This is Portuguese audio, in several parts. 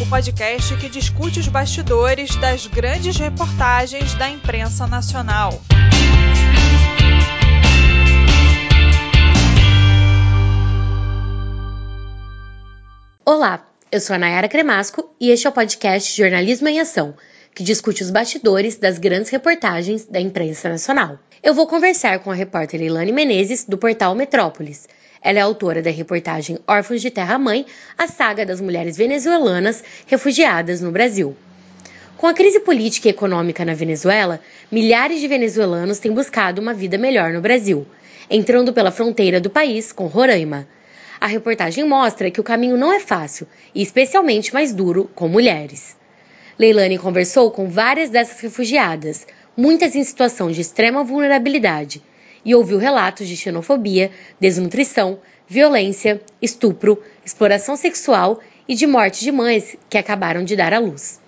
o podcast que discute os bastidores das grandes reportagens da imprensa nacional. Olá, eu sou a Nayara Cremasco e este é o podcast Jornalismo em Ação, que discute os bastidores das grandes reportagens da imprensa nacional. Eu vou conversar com a repórter Ilane Menezes, do portal Metrópolis. Ela é autora da reportagem Órfãos de Terra Mãe, a saga das mulheres venezuelanas refugiadas no Brasil. Com a crise política e econômica na Venezuela, milhares de venezuelanos têm buscado uma vida melhor no Brasil, entrando pela fronteira do país com Roraima. A reportagem mostra que o caminho não é fácil e especialmente mais duro com mulheres. Leilani conversou com várias dessas refugiadas, muitas em situação de extrema vulnerabilidade, e ouviu relatos de xenofobia, desnutrição, violência, estupro, exploração sexual e de morte de mães que acabaram de dar à luz.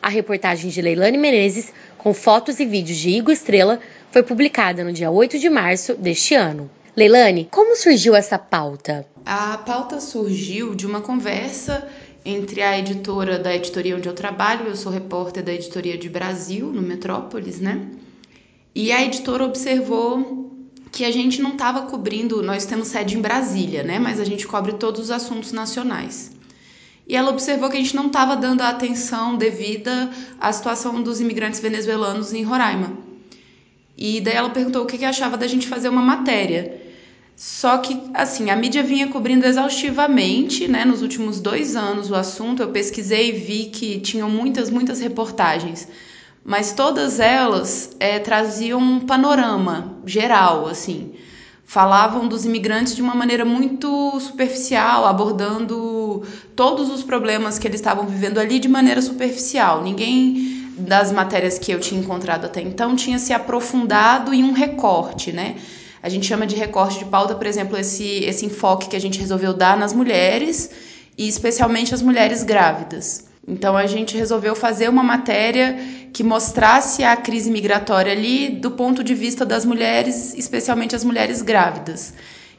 A reportagem de Leilani Menezes, com fotos e vídeos de Igor Estrela, foi publicada no dia 8 de março deste ano. Leilani, como surgiu essa pauta? A pauta surgiu de uma conversa entre a editora da editoria onde eu trabalho, eu sou repórter da editoria de Brasil, no Metrópolis, né? E a editora observou que a gente não estava cobrindo, nós temos sede em Brasília, né? Mas a gente cobre todos os assuntos nacionais. E ela observou que a gente não estava dando a atenção devida à situação dos imigrantes venezuelanos em Roraima. E daí ela perguntou o que, que achava da gente fazer uma matéria. Só que, assim, a mídia vinha cobrindo exaustivamente, né? Nos últimos dois anos o assunto, eu pesquisei e vi que tinham muitas, muitas reportagens. Mas todas elas é, traziam um panorama geral, assim. Falavam dos imigrantes de uma maneira muito superficial, abordando todos os problemas que eles estavam vivendo ali de maneira superficial. Ninguém das matérias que eu tinha encontrado até então tinha se aprofundado em um recorte, né? A gente chama de recorte de pauta, por exemplo, esse, esse enfoque que a gente resolveu dar nas mulheres e especialmente as mulheres grávidas. Então a gente resolveu fazer uma matéria que mostrasse a crise migratória ali do ponto de vista das mulheres, especialmente as mulheres grávidas.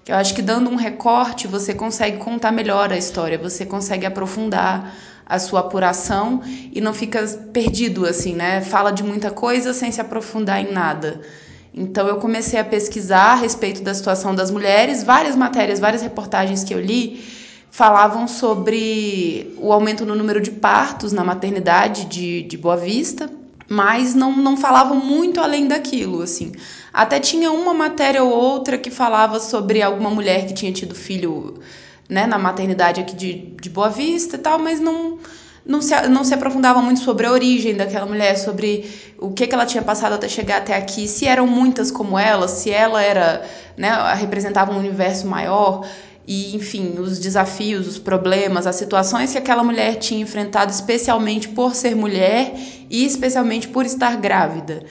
Eu acho que dando um recorte você consegue contar melhor a história, você consegue aprofundar a sua apuração e não fica perdido assim, né? Fala de muita coisa sem se aprofundar em nada. Então eu comecei a pesquisar a respeito da situação das mulheres, várias matérias, várias reportagens que eu li falavam sobre o aumento no número de partos na maternidade de, de Boa Vista, mas não, não falavam muito além daquilo, assim. Até tinha uma matéria ou outra que falava sobre alguma mulher que tinha tido filho né, na maternidade aqui de, de Boa Vista e tal, mas não não se, não se aprofundava muito sobre a origem daquela mulher, sobre o que, que ela tinha passado até chegar até aqui, se eram muitas como ela, se ela era, né, representava um universo maior e, enfim, os desafios, os problemas, as situações que aquela mulher tinha enfrentado, especialmente por ser mulher e especialmente por estar grávida.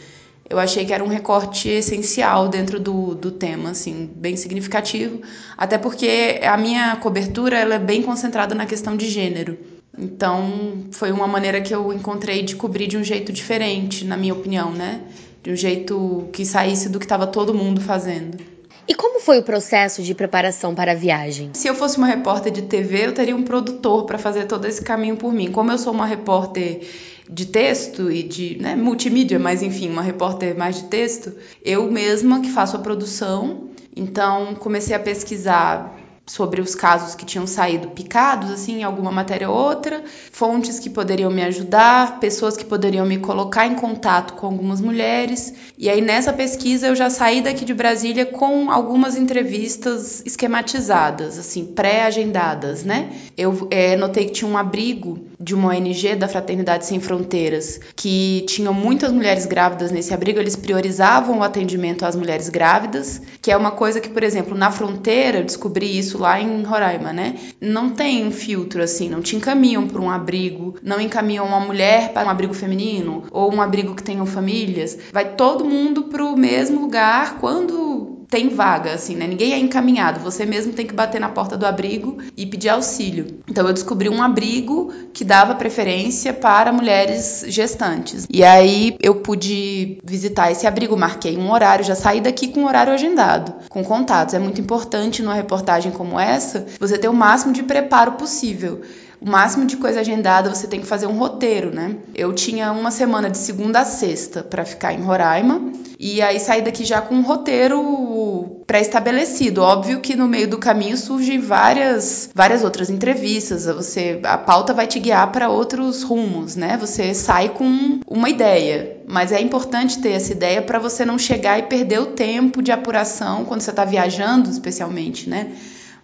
Eu achei que era um recorte essencial dentro do, do tema, assim, bem significativo, até porque a minha cobertura ela é bem concentrada na questão de gênero. Então, foi uma maneira que eu encontrei de cobrir de um jeito diferente, na minha opinião, né? De um jeito que saísse do que estava todo mundo fazendo. E como foi o processo de preparação para a viagem? Se eu fosse uma repórter de TV, eu teria um produtor para fazer todo esse caminho por mim. Como eu sou uma repórter de texto e de né, multimídia, mas enfim, uma repórter mais de texto, eu mesma que faço a produção. Então, comecei a pesquisar sobre os casos que tinham saído picados, assim, em alguma matéria ou outra, fontes que poderiam me ajudar, pessoas que poderiam me colocar em contato com algumas mulheres. E aí nessa pesquisa eu já saí daqui de Brasília com algumas entrevistas esquematizadas, assim, pré-agendadas, né? Eu é, notei que tinha um abrigo de uma ONG da Fraternidade Sem Fronteiras, que tinham muitas mulheres grávidas nesse abrigo, eles priorizavam o atendimento às mulheres grávidas, que é uma coisa que, por exemplo, na fronteira, eu descobri isso lá em Roraima, né? Não tem um filtro assim, não te encaminham para um abrigo, não encaminham uma mulher para um abrigo feminino ou um abrigo que tenham famílias. Vai todo mundo para o mesmo lugar quando tem vaga, assim, né? Ninguém é encaminhado, você mesmo tem que bater na porta do abrigo e pedir auxílio. Então eu descobri um abrigo que dava preferência para mulheres gestantes. E aí eu pude visitar esse abrigo, marquei um horário, já saí daqui com um horário agendado, com contatos. É muito importante numa reportagem como essa você ter o máximo de preparo possível o máximo de coisa agendada, você tem que fazer um roteiro, né? Eu tinha uma semana de segunda a sexta para ficar em Roraima e aí saí daqui já com um roteiro pré-estabelecido. Óbvio que no meio do caminho surgem várias, várias outras entrevistas. Você, a pauta vai te guiar para outros rumos, né? Você sai com uma ideia, mas é importante ter essa ideia para você não chegar e perder o tempo de apuração quando você está viajando, especialmente, né?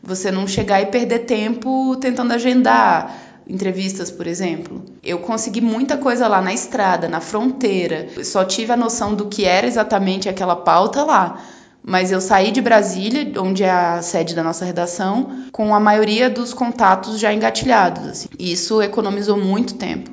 Você não chegar e perder tempo tentando agendar entrevistas, por exemplo. Eu consegui muita coisa lá na estrada, na fronteira. Eu só tive a noção do que era exatamente aquela pauta lá. Mas eu saí de Brasília, onde é a sede da nossa redação, com a maioria dos contatos já engatilhados. Assim. Isso economizou muito tempo.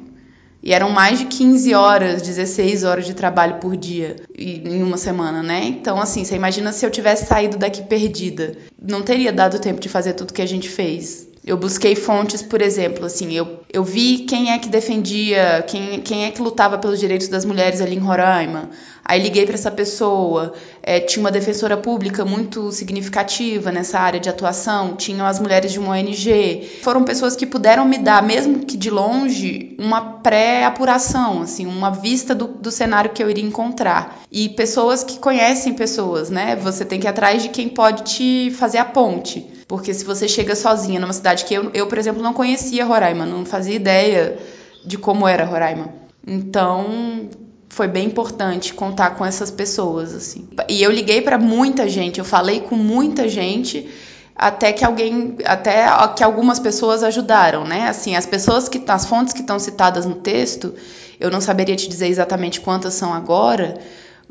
E eram mais de 15 horas, 16 horas de trabalho por dia em uma semana, né? Então, assim, você imagina se eu tivesse saído daqui perdida. Não teria dado tempo de fazer tudo que a gente fez. Eu busquei fontes, por exemplo, assim, eu, eu vi quem é que defendia, quem, quem é que lutava pelos direitos das mulheres ali em Roraima. Aí liguei para essa pessoa. É, tinha uma defensora pública muito significativa nessa área de atuação. Tinham as mulheres de uma ONG. Foram pessoas que puderam me dar, mesmo que de longe, uma pré-apuração, assim, uma vista do, do cenário que eu iria encontrar. E pessoas que conhecem pessoas, né? Você tem que ir atrás de quem pode te fazer a ponte. Porque se você chega sozinha numa cidade que eu, eu por exemplo, não conhecia Roraima, não fazia ideia de como era Roraima. Então, foi bem importante contar com essas pessoas assim. E eu liguei para muita gente, eu falei com muita gente até que alguém, até que algumas pessoas ajudaram, né? Assim, as pessoas que as fontes que estão citadas no texto, eu não saberia te dizer exatamente quantas são agora,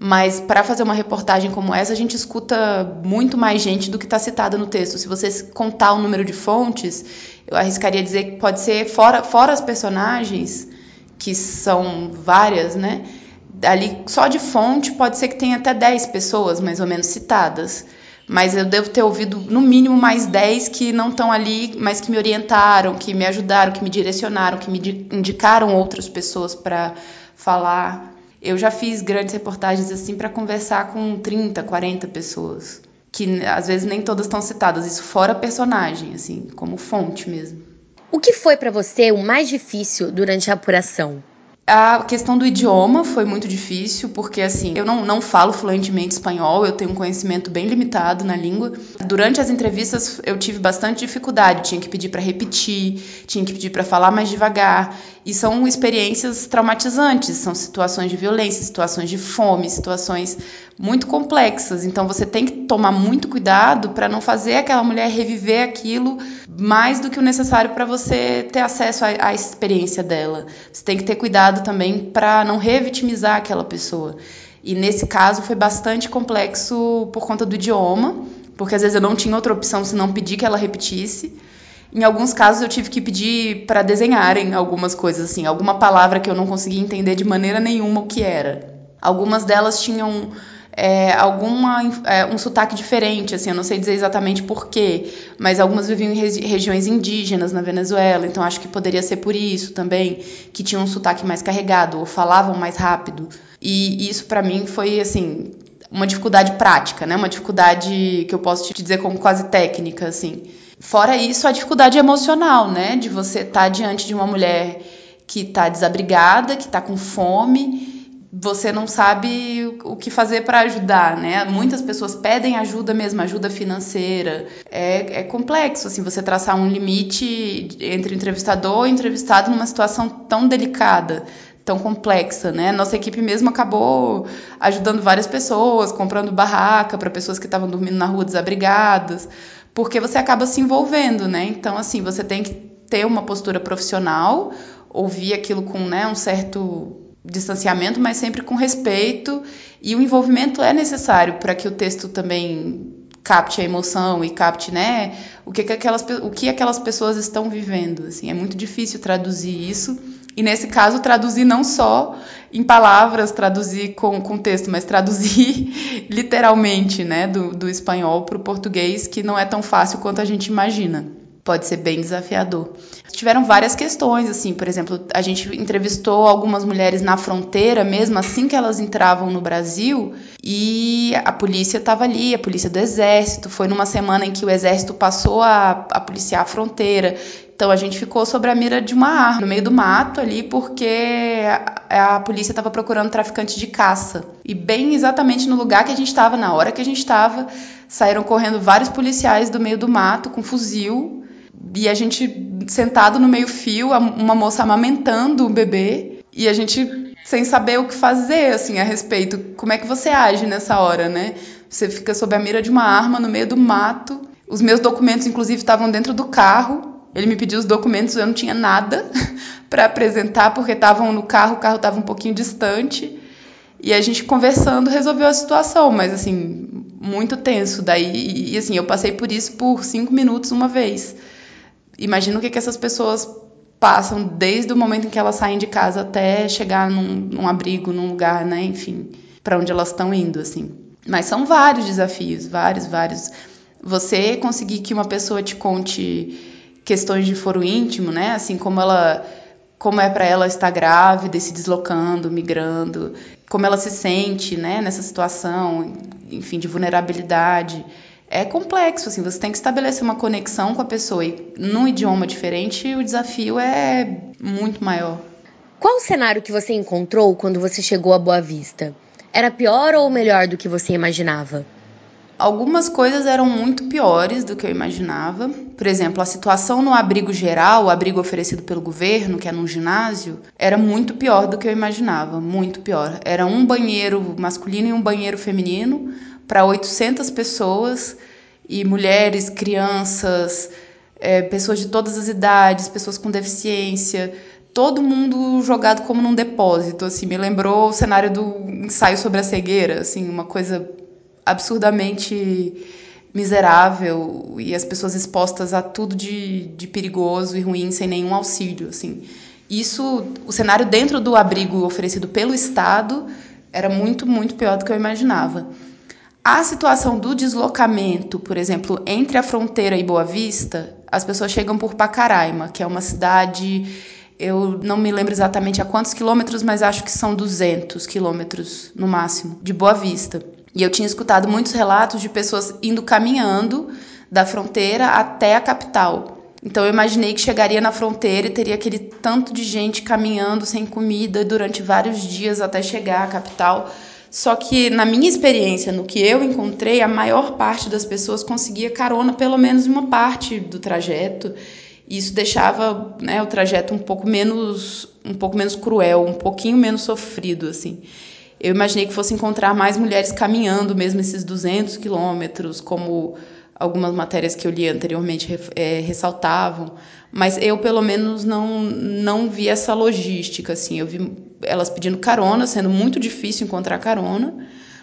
mas para fazer uma reportagem como essa, a gente escuta muito mais gente do que está citada no texto. Se você contar o número de fontes, eu arriscaria dizer que pode ser fora, fora as personagens, que são várias, né? Ali só de fonte pode ser que tenha até 10 pessoas mais ou menos citadas. Mas eu devo ter ouvido no mínimo mais 10 que não estão ali, mas que me orientaram, que me ajudaram, que me direcionaram, que me indicaram outras pessoas para falar. Eu já fiz grandes reportagens assim para conversar com 30, 40 pessoas, que às vezes nem todas estão citadas, isso fora personagem, assim, como fonte mesmo. O que foi para você o mais difícil durante a apuração? A questão do idioma foi muito difícil, porque assim, eu não, não falo fluentemente espanhol, eu tenho um conhecimento bem limitado na língua. Durante as entrevistas eu tive bastante dificuldade, tinha que pedir para repetir, tinha que pedir para falar mais devagar. E são experiências traumatizantes, são situações de violência, situações de fome, situações muito complexas. Então você tem que tomar muito cuidado para não fazer aquela mulher reviver aquilo mais do que o necessário para você ter acesso à, à, experiência dela. Você tem que ter cuidado também para não revitimizar aquela pessoa. E nesse caso foi bastante complexo por conta do idioma, porque às vezes eu não tinha outra opção senão pedir que ela repetisse. Em alguns casos eu tive que pedir para desenharem algumas coisas assim, alguma palavra que eu não conseguia entender de maneira nenhuma o que era. Algumas delas tinham é, alguma é, um sotaque diferente, assim, eu não sei dizer exatamente porquê, mas algumas viviam em regi regiões indígenas na Venezuela, então acho que poderia ser por isso também, que tinham um sotaque mais carregado ou falavam mais rápido. E isso para mim foi assim uma dificuldade prática, né? Uma dificuldade que eu posso te dizer como quase técnica, assim. Fora isso, a dificuldade emocional, né? De você estar tá diante de uma mulher que está desabrigada, que está com fome você não sabe o que fazer para ajudar, né? Muitas pessoas pedem ajuda mesmo, ajuda financeira. É, é complexo, assim, você traçar um limite entre entrevistador e entrevistado numa situação tão delicada, tão complexa, né? Nossa equipe mesmo acabou ajudando várias pessoas, comprando barraca para pessoas que estavam dormindo na rua desabrigadas, porque você acaba se envolvendo, né? Então, assim, você tem que ter uma postura profissional, ouvir aquilo com né, um certo distanciamento, mas sempre com respeito. E o envolvimento é necessário para que o texto também capte a emoção e capte, né, o que, que aquelas o que aquelas pessoas estão vivendo, assim, é muito difícil traduzir isso. E nesse caso traduzir não só em palavras, traduzir com, com texto, mas traduzir literalmente, né, do, do espanhol para o português, que não é tão fácil quanto a gente imagina pode ser bem desafiador. Tiveram várias questões, assim, por exemplo, a gente entrevistou algumas mulheres na fronteira, mesmo assim que elas entravam no Brasil, e a polícia estava ali, a polícia do exército. Foi numa semana em que o exército passou a, a policiar a fronteira, Então a gente ficou sobre a mira de uma arma no meio do mato ali, porque a, a polícia estava procurando traficantes de caça. E bem exatamente no lugar que a gente estava, na hora que a gente estava, saíram correndo vários policiais do meio do mato com fuzil. E a gente sentado no meio-fio, uma moça amamentando o bebê. E a gente sem saber o que fazer, assim, a respeito. Como é que você age nessa hora, né? Você fica sob a mira de uma arma no meio do mato. Os meus documentos, inclusive, estavam dentro do carro. Ele me pediu os documentos, eu não tinha nada para apresentar, porque estavam no carro, o carro estava um pouquinho distante. E a gente conversando resolveu a situação, mas assim, muito tenso. Daí, e assim, eu passei por isso por cinco minutos uma vez. Imagina o que, que essas pessoas passam desde o momento em que elas saem de casa até chegar num, num abrigo, num lugar, né? Enfim, para onde elas estão indo, assim. Mas são vários desafios, vários, vários. Você conseguir que uma pessoa te conte questões de foro íntimo, né? Assim como ela como é para ela estar grávida se deslocando, migrando, como ela se sente, né, nessa situação, enfim, de vulnerabilidade. É complexo, assim, você tem que estabelecer uma conexão com a pessoa e num idioma diferente o desafio é muito maior. Qual o cenário que você encontrou quando você chegou a Boa Vista? Era pior ou melhor do que você imaginava? Algumas coisas eram muito piores do que eu imaginava. Por exemplo, a situação no abrigo geral, o abrigo oferecido pelo governo, que é num ginásio, era muito pior do que eu imaginava, muito pior. Era um banheiro masculino e um banheiro feminino para 800 pessoas e mulheres, crianças, é, pessoas de todas as idades, pessoas com deficiência, todo mundo jogado como num depósito, assim, me lembrou o cenário do ensaio sobre a cegueira, assim, uma coisa absurdamente miserável e as pessoas expostas a tudo de, de perigoso e ruim sem nenhum auxílio, assim. Isso, o cenário dentro do abrigo oferecido pelo Estado era muito, muito pior do que eu imaginava. A situação do deslocamento, por exemplo, entre a fronteira e Boa Vista, as pessoas chegam por Pacaraima, que é uma cidade, eu não me lembro exatamente a quantos quilômetros, mas acho que são 200 quilômetros no máximo, de Boa Vista. E eu tinha escutado muitos relatos de pessoas indo caminhando da fronteira até a capital. Então eu imaginei que chegaria na fronteira e teria aquele tanto de gente caminhando sem comida durante vários dias até chegar à capital. Só que na minha experiência, no que eu encontrei, a maior parte das pessoas conseguia carona pelo menos uma parte do trajeto. Isso deixava né, o trajeto um pouco menos um pouco menos cruel, um pouquinho menos sofrido assim. Eu imaginei que fosse encontrar mais mulheres caminhando mesmo esses 200 quilômetros, como algumas matérias que eu li anteriormente é, ressaltavam, mas eu pelo menos não não vi essa logística assim. Eu vi elas pedindo carona, sendo muito difícil encontrar carona,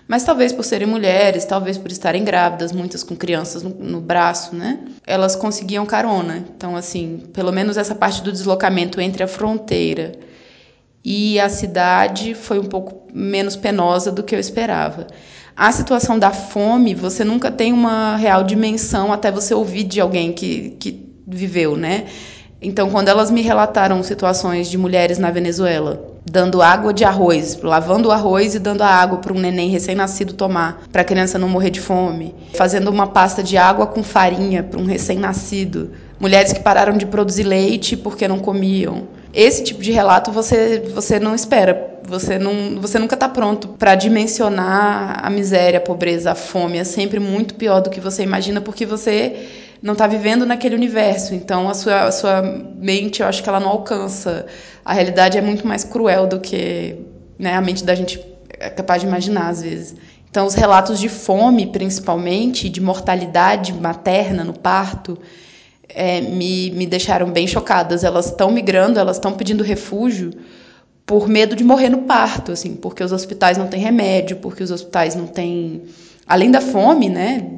mas talvez por serem mulheres, talvez por estarem grávidas, muitas com crianças no, no braço, né? Elas conseguiam carona. Então assim, pelo menos essa parte do deslocamento entre a fronteira e a cidade foi um pouco menos penosa do que eu esperava. A situação da fome, você nunca tem uma real dimensão até você ouvir de alguém que, que viveu, né? Então, quando elas me relataram situações de mulheres na Venezuela, dando água de arroz, lavando o arroz e dando a água para um neném recém-nascido tomar, para a criança não morrer de fome, fazendo uma pasta de água com farinha para um recém-nascido, mulheres que pararam de produzir leite porque não comiam, esse tipo de relato você, você não espera. Você, não, você nunca está pronto para dimensionar a miséria, a pobreza, a fome. É sempre muito pior do que você imagina, porque você não está vivendo naquele universo. Então, a sua, a sua mente, eu acho que ela não alcança. A realidade é muito mais cruel do que né, a mente da gente é capaz de imaginar, às vezes. Então, os relatos de fome, principalmente, de mortalidade materna no parto, é, me, me deixaram bem chocadas. Elas estão migrando, elas estão pedindo refúgio por medo de morrer no parto, assim, porque os hospitais não têm remédio, porque os hospitais não têm. Além da fome, né?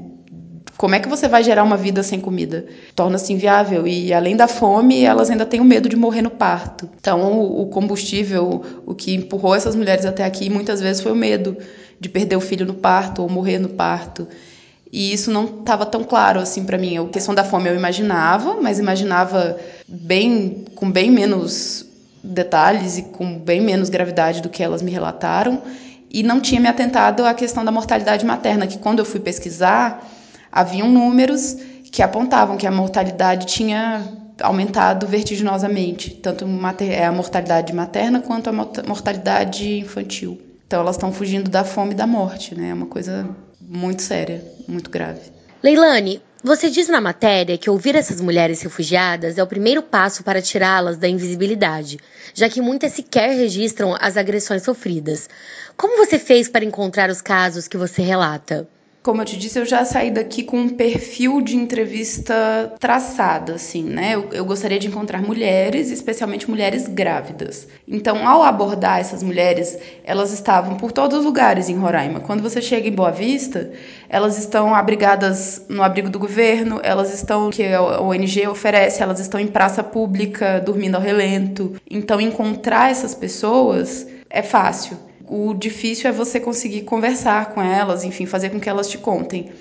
Como é que você vai gerar uma vida sem comida? Torna-se inviável. E além da fome, elas ainda têm o medo de morrer no parto. Então, o combustível, o que empurrou essas mulheres até aqui, muitas vezes foi o medo de perder o filho no parto ou morrer no parto. E isso não estava tão claro assim para mim. A questão da fome eu imaginava, mas imaginava bem com bem menos detalhes e com bem menos gravidade do que elas me relataram. E não tinha me atentado à questão da mortalidade materna, que quando eu fui pesquisar, haviam números que apontavam que a mortalidade tinha aumentado vertiginosamente, tanto é a mortalidade materna quanto a mortalidade infantil. Então elas estão fugindo da fome e da morte, né? É uma coisa muito séria, muito grave. Leilane, você diz na matéria que ouvir essas mulheres refugiadas é o primeiro passo para tirá-las da invisibilidade, já que muitas sequer registram as agressões sofridas. Como você fez para encontrar os casos que você relata? Como eu te disse, eu já saí daqui com um perfil de entrevista traçado, assim, né? Eu, eu, gostaria de encontrar mulheres, especialmente mulheres grávidas. Então, ao abordar essas mulheres, elas estavam por todos os lugares em Roraima. Quando você chega em Boa Vista, elas estão abrigadas no abrigo do governo, elas estão, que a ONG oferece, elas estão em praça pública, dormindo ao relento. Então, encontrar essas pessoas é fácil o difícil é você conseguir conversar com elas, enfim, fazer com que elas te contem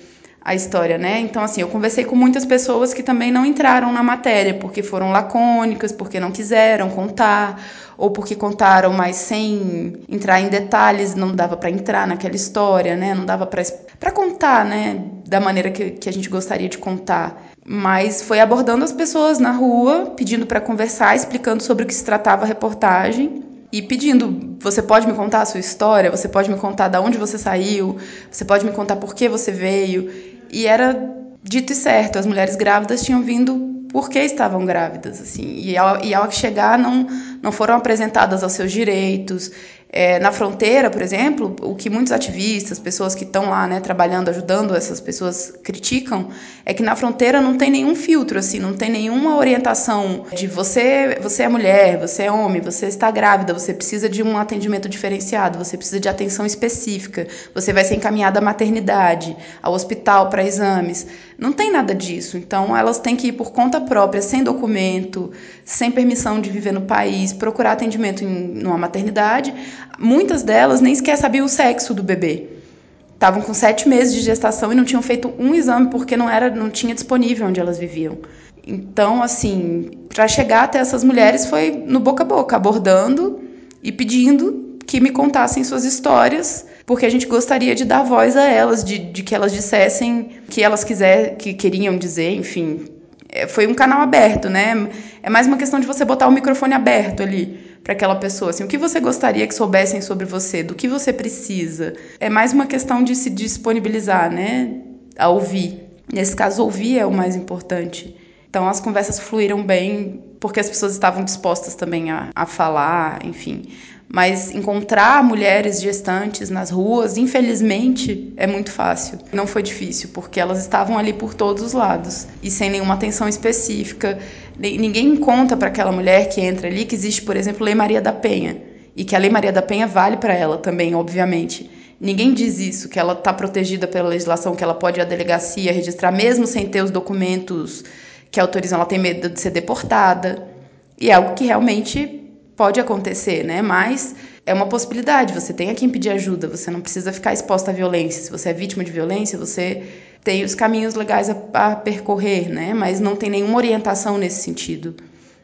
a história, né? Então, assim, eu conversei com muitas pessoas que também não entraram na matéria, porque foram lacônicas, porque não quiseram contar, ou porque contaram, mas sem entrar em detalhes, não dava para entrar naquela história, né? Não dava para contar, né? Da maneira que, que a gente gostaria de contar. Mas foi abordando as pessoas na rua, pedindo para conversar, explicando sobre o que se tratava a reportagem e pedindo, você pode me contar a sua história, você pode me contar de onde você saiu, você pode me contar por que você veio. E era dito e certo, as mulheres grávidas tinham vindo porque estavam grávidas, assim. E ao, e ao chegar não não foram apresentadas aos seus direitos, é, na fronteira, por exemplo, o que muitos ativistas, pessoas que estão lá, né, trabalhando, ajudando essas pessoas criticam, é que na fronteira não tem nenhum filtro, assim, não tem nenhuma orientação de você, você é mulher, você é homem, você está grávida, você precisa de um atendimento diferenciado, você precisa de atenção específica, você vai ser encaminhada à maternidade, ao hospital para exames. Não tem nada disso. Então, elas têm que ir por conta própria, sem documento, sem permissão de viver no país, procurar atendimento em numa maternidade Muitas delas nem sequer sabiam o sexo do bebê. Estavam com sete meses de gestação e não tinham feito um exame porque não era, não tinha disponível onde elas viviam. Então, assim, para chegar até essas mulheres foi no boca a boca, abordando e pedindo que me contassem suas histórias, porque a gente gostaria de dar voz a elas, de, de que elas dissessem o que elas quiser, que queriam dizer, enfim. É, foi um canal aberto, né? É mais uma questão de você botar o microfone aberto ali para aquela pessoa? Assim, o que você gostaria que soubessem sobre você? Do que você precisa? É mais uma questão de se disponibilizar, né? A ouvir. Nesse caso, ouvir é o mais importante. Então, as conversas fluíram bem porque as pessoas estavam dispostas também a, a falar, enfim. Mas encontrar mulheres gestantes nas ruas, infelizmente, é muito fácil. Não foi difícil, porque elas estavam ali por todos os lados e sem nenhuma atenção específica. Ninguém conta para aquela mulher que entra ali que existe, por exemplo, Lei Maria da Penha e que a Lei Maria da Penha vale para ela também, obviamente. Ninguém diz isso, que ela está protegida pela legislação, que ela pode ir à delegacia registrar mesmo sem ter os documentos que autorizam, ela tem medo de ser deportada. E é algo que realmente pode acontecer, né? Mas é uma possibilidade. Você tem a quem pedir ajuda. Você não precisa ficar exposta à violência. Se você é vítima de violência, você tem os caminhos legais a, a percorrer, né? Mas não tem nenhuma orientação nesse sentido.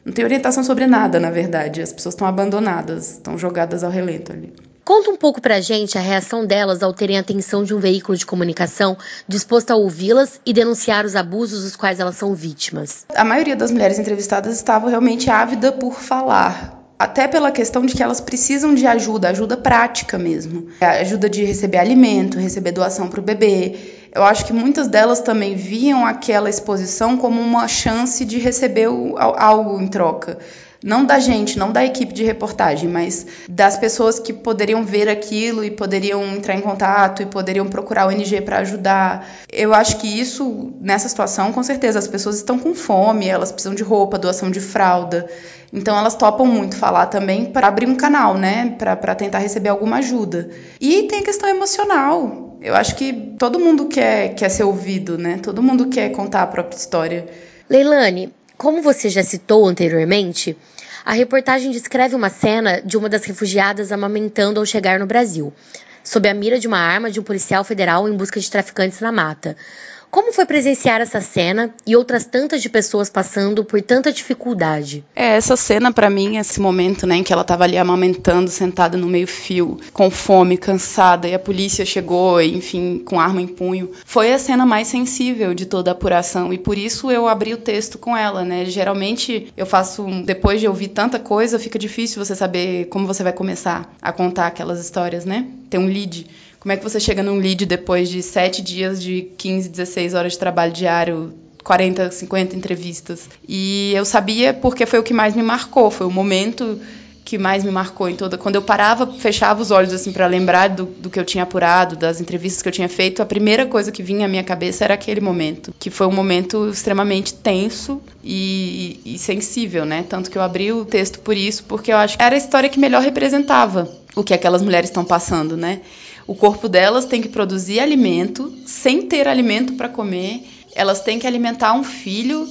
Não tem orientação sobre nada, na verdade. As pessoas estão abandonadas, estão jogadas ao relento ali. Conta um pouco pra gente a reação delas ao terem a atenção de um veículo de comunicação disposto a ouvi-las e denunciar os abusos dos quais elas são vítimas. A maioria das mulheres entrevistadas estava realmente ávida por falar, até pela questão de que elas precisam de ajuda, ajuda prática mesmo. Ajuda de receber alimento, receber doação para o bebê. Eu acho que muitas delas também viam aquela exposição como uma chance de receber algo em troca não da gente, não da equipe de reportagem, mas das pessoas que poderiam ver aquilo e poderiam entrar em contato e poderiam procurar o ONG para ajudar. Eu acho que isso, nessa situação, com certeza, as pessoas estão com fome, elas precisam de roupa, doação de fralda. Então elas topam muito falar também para abrir um canal, né, para tentar receber alguma ajuda. E tem a questão emocional. Eu acho que todo mundo quer, quer ser ouvido, né? Todo mundo quer contar a própria história. Leilane, como você já citou anteriormente, a reportagem descreve uma cena de uma das refugiadas amamentando ao chegar no Brasil, sob a mira de uma arma de um policial federal em busca de traficantes na mata. Como foi presenciar essa cena e outras tantas de pessoas passando por tanta dificuldade? É, essa cena para mim, esse momento, né, em que ela estava ali amamentando, sentada no meio-fio, com fome, cansada, e a polícia chegou, enfim, com arma em punho, foi a cena mais sensível de toda a apuração e por isso eu abri o texto com ela, né? Geralmente eu faço depois de ouvir tanta coisa, fica difícil você saber como você vai começar a contar aquelas histórias, né? Ter um lead. Como é que você chega num lead depois de sete dias de 15, 16 horas de trabalho diário, 40, 50 entrevistas? E eu sabia porque foi o que mais me marcou, foi o momento que mais me marcou em toda. Quando eu parava, fechava os olhos assim para lembrar do, do, que eu tinha apurado, das entrevistas que eu tinha feito, a primeira coisa que vinha à minha cabeça era aquele momento, que foi um momento extremamente tenso e, e sensível, né? Tanto que eu abri o texto por isso, porque eu acho que era a história que melhor representava o que aquelas mulheres estão passando, né? O corpo delas tem que produzir alimento sem ter alimento para comer. Elas têm que alimentar um filho,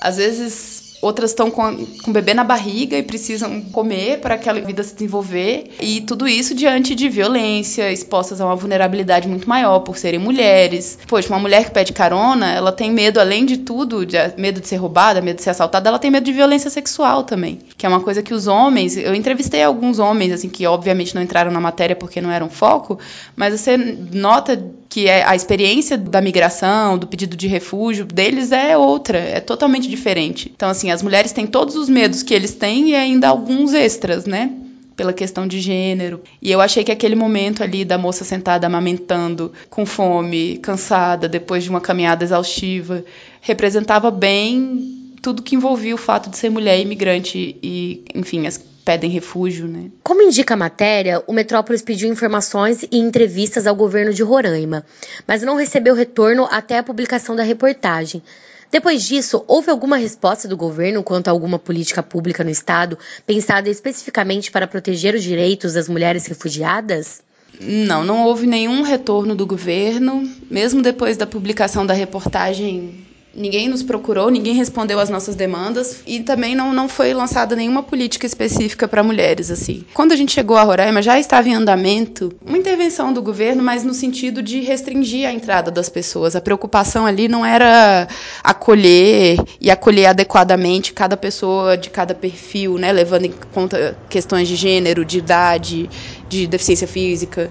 às vezes outras estão com, com bebê na barriga e precisam comer para aquela vida se desenvolver. E tudo isso diante de violência, expostas a uma vulnerabilidade muito maior por serem mulheres. Poxa, uma mulher que pede carona, ela tem medo, além de tudo, de, medo de ser roubada, medo de ser assaltada, ela tem medo de violência sexual também. Que é uma coisa que os homens. Eu entrevistei alguns homens, assim, que obviamente não entraram na matéria porque não eram foco, mas você nota que é a experiência da migração, do pedido de refúgio deles é outra, é totalmente diferente. Então, assim, as mulheres têm todos os medos que eles têm e ainda alguns extras, né? Pela questão de gênero. E eu achei que aquele momento ali da moça sentada amamentando, com fome, cansada, depois de uma caminhada exaustiva, representava bem tudo que envolvia o fato de ser mulher imigrante e, enfim, as pedem refúgio, né? Como indica a matéria, o Metrópolis pediu informações e entrevistas ao governo de Roraima, mas não recebeu retorno até a publicação da reportagem. Depois disso, houve alguma resposta do governo quanto a alguma política pública no estado pensada especificamente para proteger os direitos das mulheres refugiadas? Não, não houve nenhum retorno do governo, mesmo depois da publicação da reportagem Ninguém nos procurou, ninguém respondeu às nossas demandas e também não, não foi lançada nenhuma política específica para mulheres assim. Quando a gente chegou a Roraima, já estava em andamento uma intervenção do governo, mas no sentido de restringir a entrada das pessoas. A preocupação ali não era acolher e acolher adequadamente cada pessoa de cada perfil, né, levando em conta questões de gênero, de idade, de deficiência física.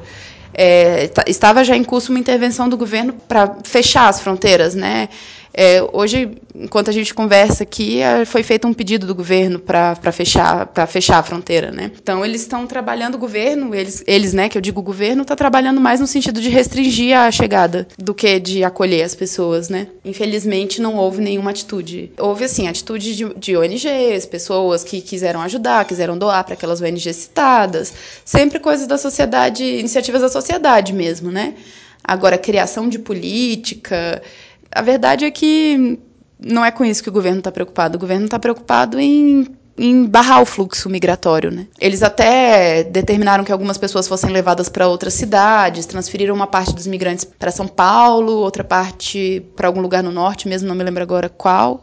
É, estava já em curso uma intervenção do governo para fechar as fronteiras, né? É, hoje, enquanto a gente conversa aqui, é, foi feito um pedido do governo para fechar, fechar a fronteira, né? Então, eles estão trabalhando, o governo, eles, eles, né, que eu digo governo, está trabalhando mais no sentido de restringir a chegada do que de acolher as pessoas, né? Infelizmente, não houve nenhuma atitude. Houve, assim, atitude de, de ONGs, pessoas que quiseram ajudar, quiseram doar para aquelas ONGs citadas, sempre coisas da sociedade, iniciativas da sociedade mesmo, né? Agora, criação de política, a verdade é que não é com isso que o governo está preocupado. O governo está preocupado em, em barrar o fluxo migratório. Né? Eles até determinaram que algumas pessoas fossem levadas para outras cidades, transferiram uma parte dos migrantes para São Paulo, outra parte para algum lugar no norte, mesmo não me lembro agora qual.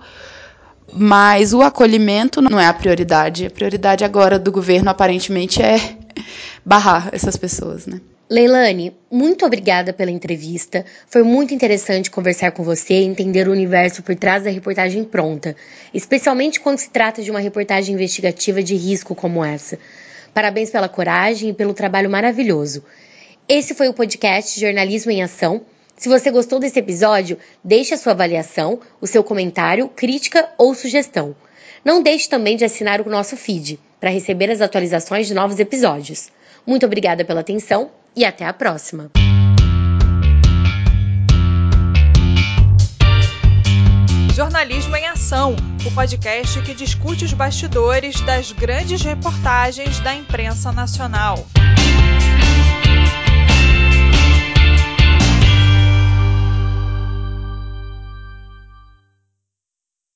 Mas o acolhimento não é a prioridade. A prioridade agora do governo, aparentemente, é barrar essas pessoas. Né? Leilani, muito obrigada pela entrevista. Foi muito interessante conversar com você e entender o universo por trás da reportagem pronta, especialmente quando se trata de uma reportagem investigativa de risco como essa. Parabéns pela coragem e pelo trabalho maravilhoso. Esse foi o podcast Jornalismo em Ação. Se você gostou desse episódio, deixe a sua avaliação, o seu comentário, crítica ou sugestão. Não deixe também de assinar o nosso feed para receber as atualizações de novos episódios. Muito obrigada pela atenção e até a próxima! Jornalismo em Ação, o podcast que discute os bastidores das grandes reportagens da imprensa nacional.